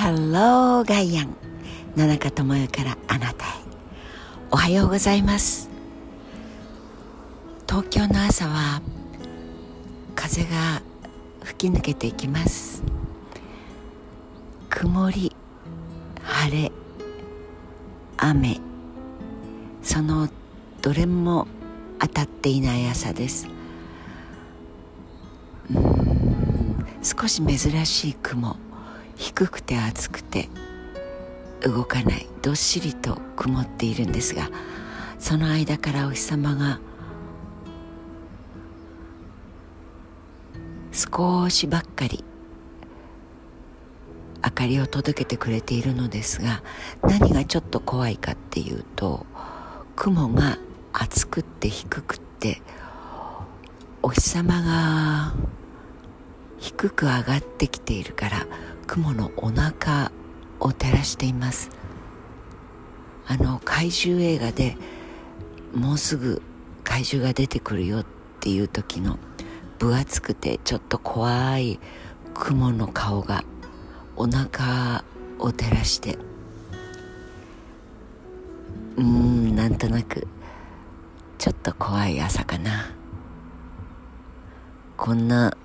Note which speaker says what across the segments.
Speaker 1: ハローガイアン野中智代からあなたへ。おはようございます。東京の朝は風が吹き抜けていきます。曇り晴れ雨。そのどれも当たっていない朝です。うん少し珍しい雲。低くて暑くて動かないどっしりと曇っているんですがその間からお日様が少しばっかり明かりを届けてくれているのですが何がちょっと怖いかっていうと雲が厚くって低くってお日様が低く上がってきているから雲のお腹を照らしています。あの怪獣映画でもうすぐ怪獣が出てくるよっていう時の分厚くてちょっと怖い雲の顔がお腹を照らして。うーんなんとなくちょっと怖い朝かな。こんな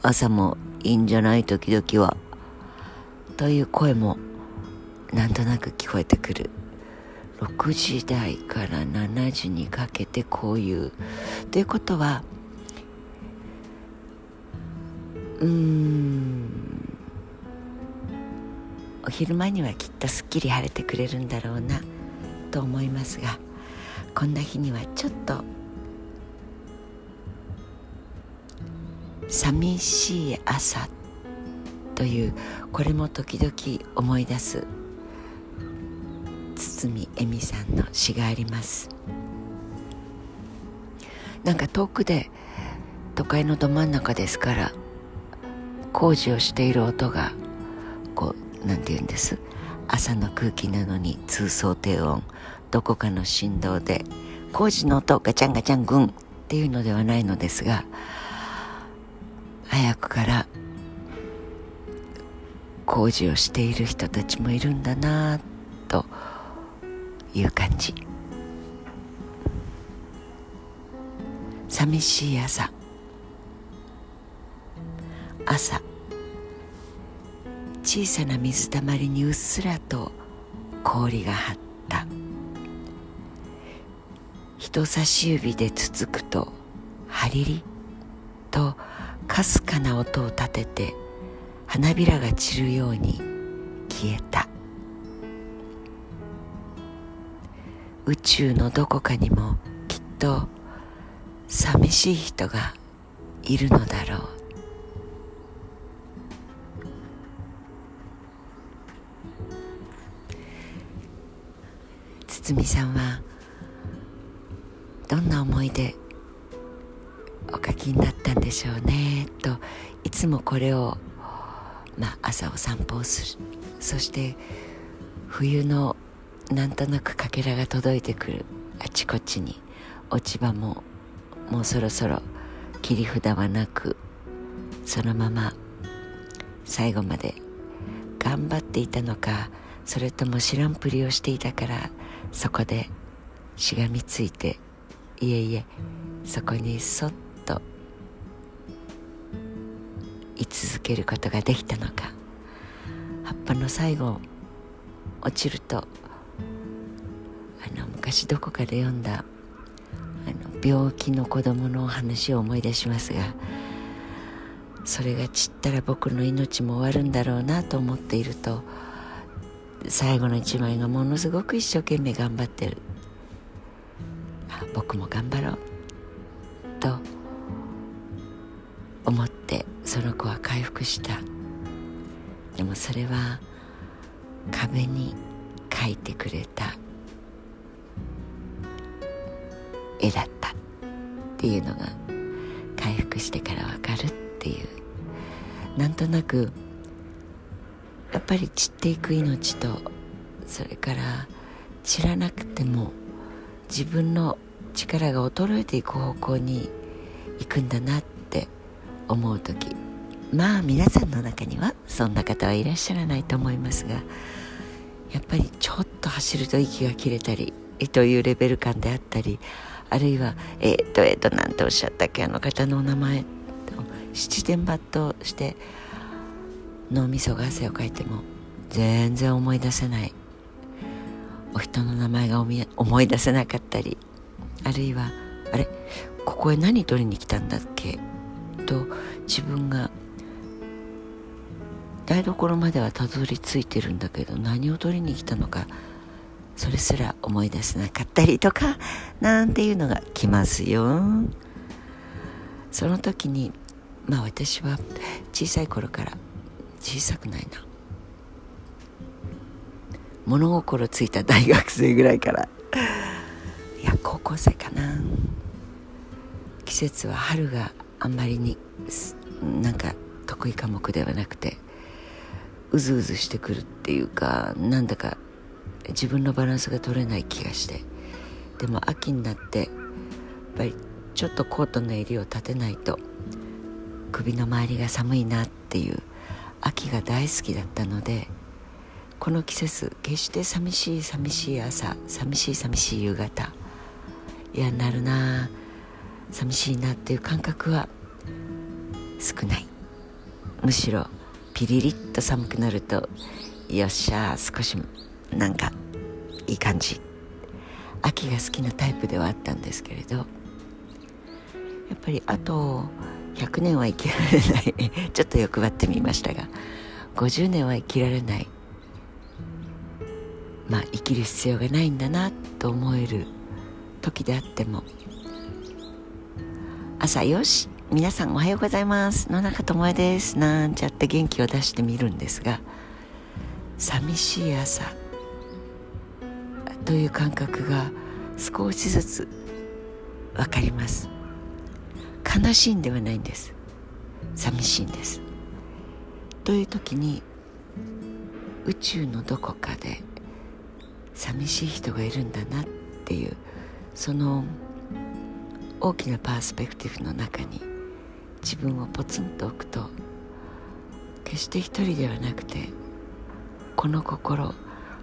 Speaker 1: 朝もいいんじゃない？時々は。という声もなんとなく聞こえてくる。6時台から7時にかけてこういう。ということはうーんお昼間にはきっとすっきり晴れてくれるんだろうなと思いますがこんな日にはちょっと寂しい朝とというこれも時々思い出す堤恵美さんの詩があります。なんか遠くで都会のど真ん中ですから工事をしている音がこうなんて言うんです？朝の空気なのに通奏低音どこかの振動で工事の音ガチャンガチャングンっていうのではないのですが早くから工事をしている人たちもいるんだなという感じ。寂しい朝。朝。小さな水たまりにうっすらと氷が張った。人差し指でつつくとハリリとかすかな音を立てて花びらが散るように消えた。宇宙のどこかにもきっと寂しい人がいるのだろう。堤さんはどんな思いでお書きになったんでしょうね。といつもこれを、まあ、朝お散歩をする。そして冬のなんとなくかけらが届いてくるあちこちに落ち葉ももうそろそろ切り札はなくそのまま最後まで頑張っていたのかそれとも知らんぷりをしていたからそこでしがみついていえいえそこにそっと続けることができたのか。葉っぱの最後落ちるとあの昔どこかで読んだあの病気の子供の話を思い出しますがそれが散ったら僕の命も終わるんだろうなと思っていると最後の一枚がものすごく一生懸命頑張ってる。僕も頑張ろう。とその子は回復した。でもそれは壁に描いてくれた。絵だった。っていうのが回復してからわかるっていう。なんとなくやっぱり散っていく命とそれから散らなくても自分の力が衰えていく方向に行くんだなって思う時。まあ皆さんの中にはそんな方はいらっしゃらないと思いますがやっぱりちょっと走ると息が切れたりというレベル感であったりあるいはえっ、ー、とえっ、ー、となんておっしゃったっけあの方のお名前七点抜刀して脳みそが汗をかいても全然思い出せない。お人の名前が思い出せなかったりあるいはあれここへ何取りに来たんだっけ？と自分が台所まではたどり着いてるんだけど何を取りに来たのかそれすら思い出せなかったりとかなんていうのが来ますよ。その時にまあ私は小さい頃から小さくないな。物心ついた大学生ぐらいから。いや高校生かな。季節は春があんまりになんか得意科目ではなくてうずうずしてくるっていうかなんだか自分のバランスが取れない気がして。でも秋になってやっぱりちょっとコートの襟を立てないと首の周りが寒いなっていう秋が大好きだったのでこの季節決して寂しい寂しい朝寂しい寂しい夕方嫌になるなあ寂しいなっていう感覚は少ない。むしろピリリッと寒くなるとよっしゃ少しなんかいい感じ。秋が好きなタイプではあったんですけれどやっぱりあと100年は生きられない。ちょっと欲張ってみましたが50年は生きられない。まあ生きる必要がないんだなと思える時であっても朝よし。皆さんおはようございます。野中智恵です。なんちゃって元気を出してみるんですが寂しい朝。という感覚が少しずつ分かります。悲しいんではないんです。寂しいんです。という時に宇宙のどこかで寂しい人がいるんだなっていうその大きなパースペクティブの中に自分をポツンと置くと決して一人ではなくてこの心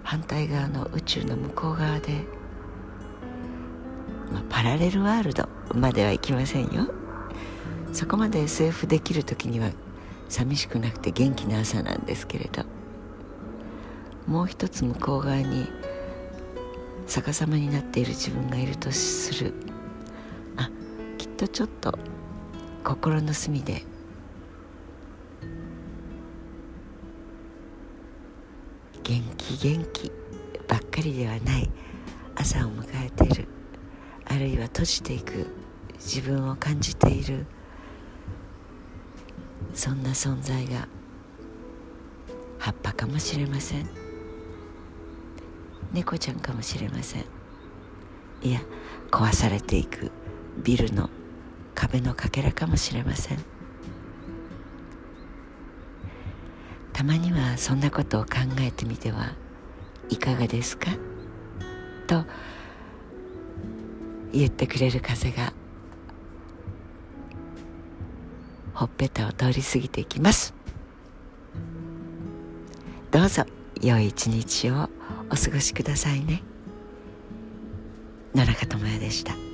Speaker 1: 反対側の宇宙の向こう側で、まあ、パラレルワールドまではいきませんよ。そこまで SF できる時には寂しくなくて元気な朝なんですけれどもう一つ向こう側に逆さまになっている自分がいるとするとちょっと心の隅で。元気元気ばっかりではない朝を迎えている。あるいは閉じていく。自分を感じている。そんな存在が葉っぱかもしれません。猫ちゃんかもしれません。いや壊されていく。ビルの壁のかけらかもしれません。たまにはそんなことを考えてみてはいかがですか？と言ってくれる風がほっぺたを通り過ぎていきます。どうぞ良い一日をお過ごしくださいね。野中智也でした。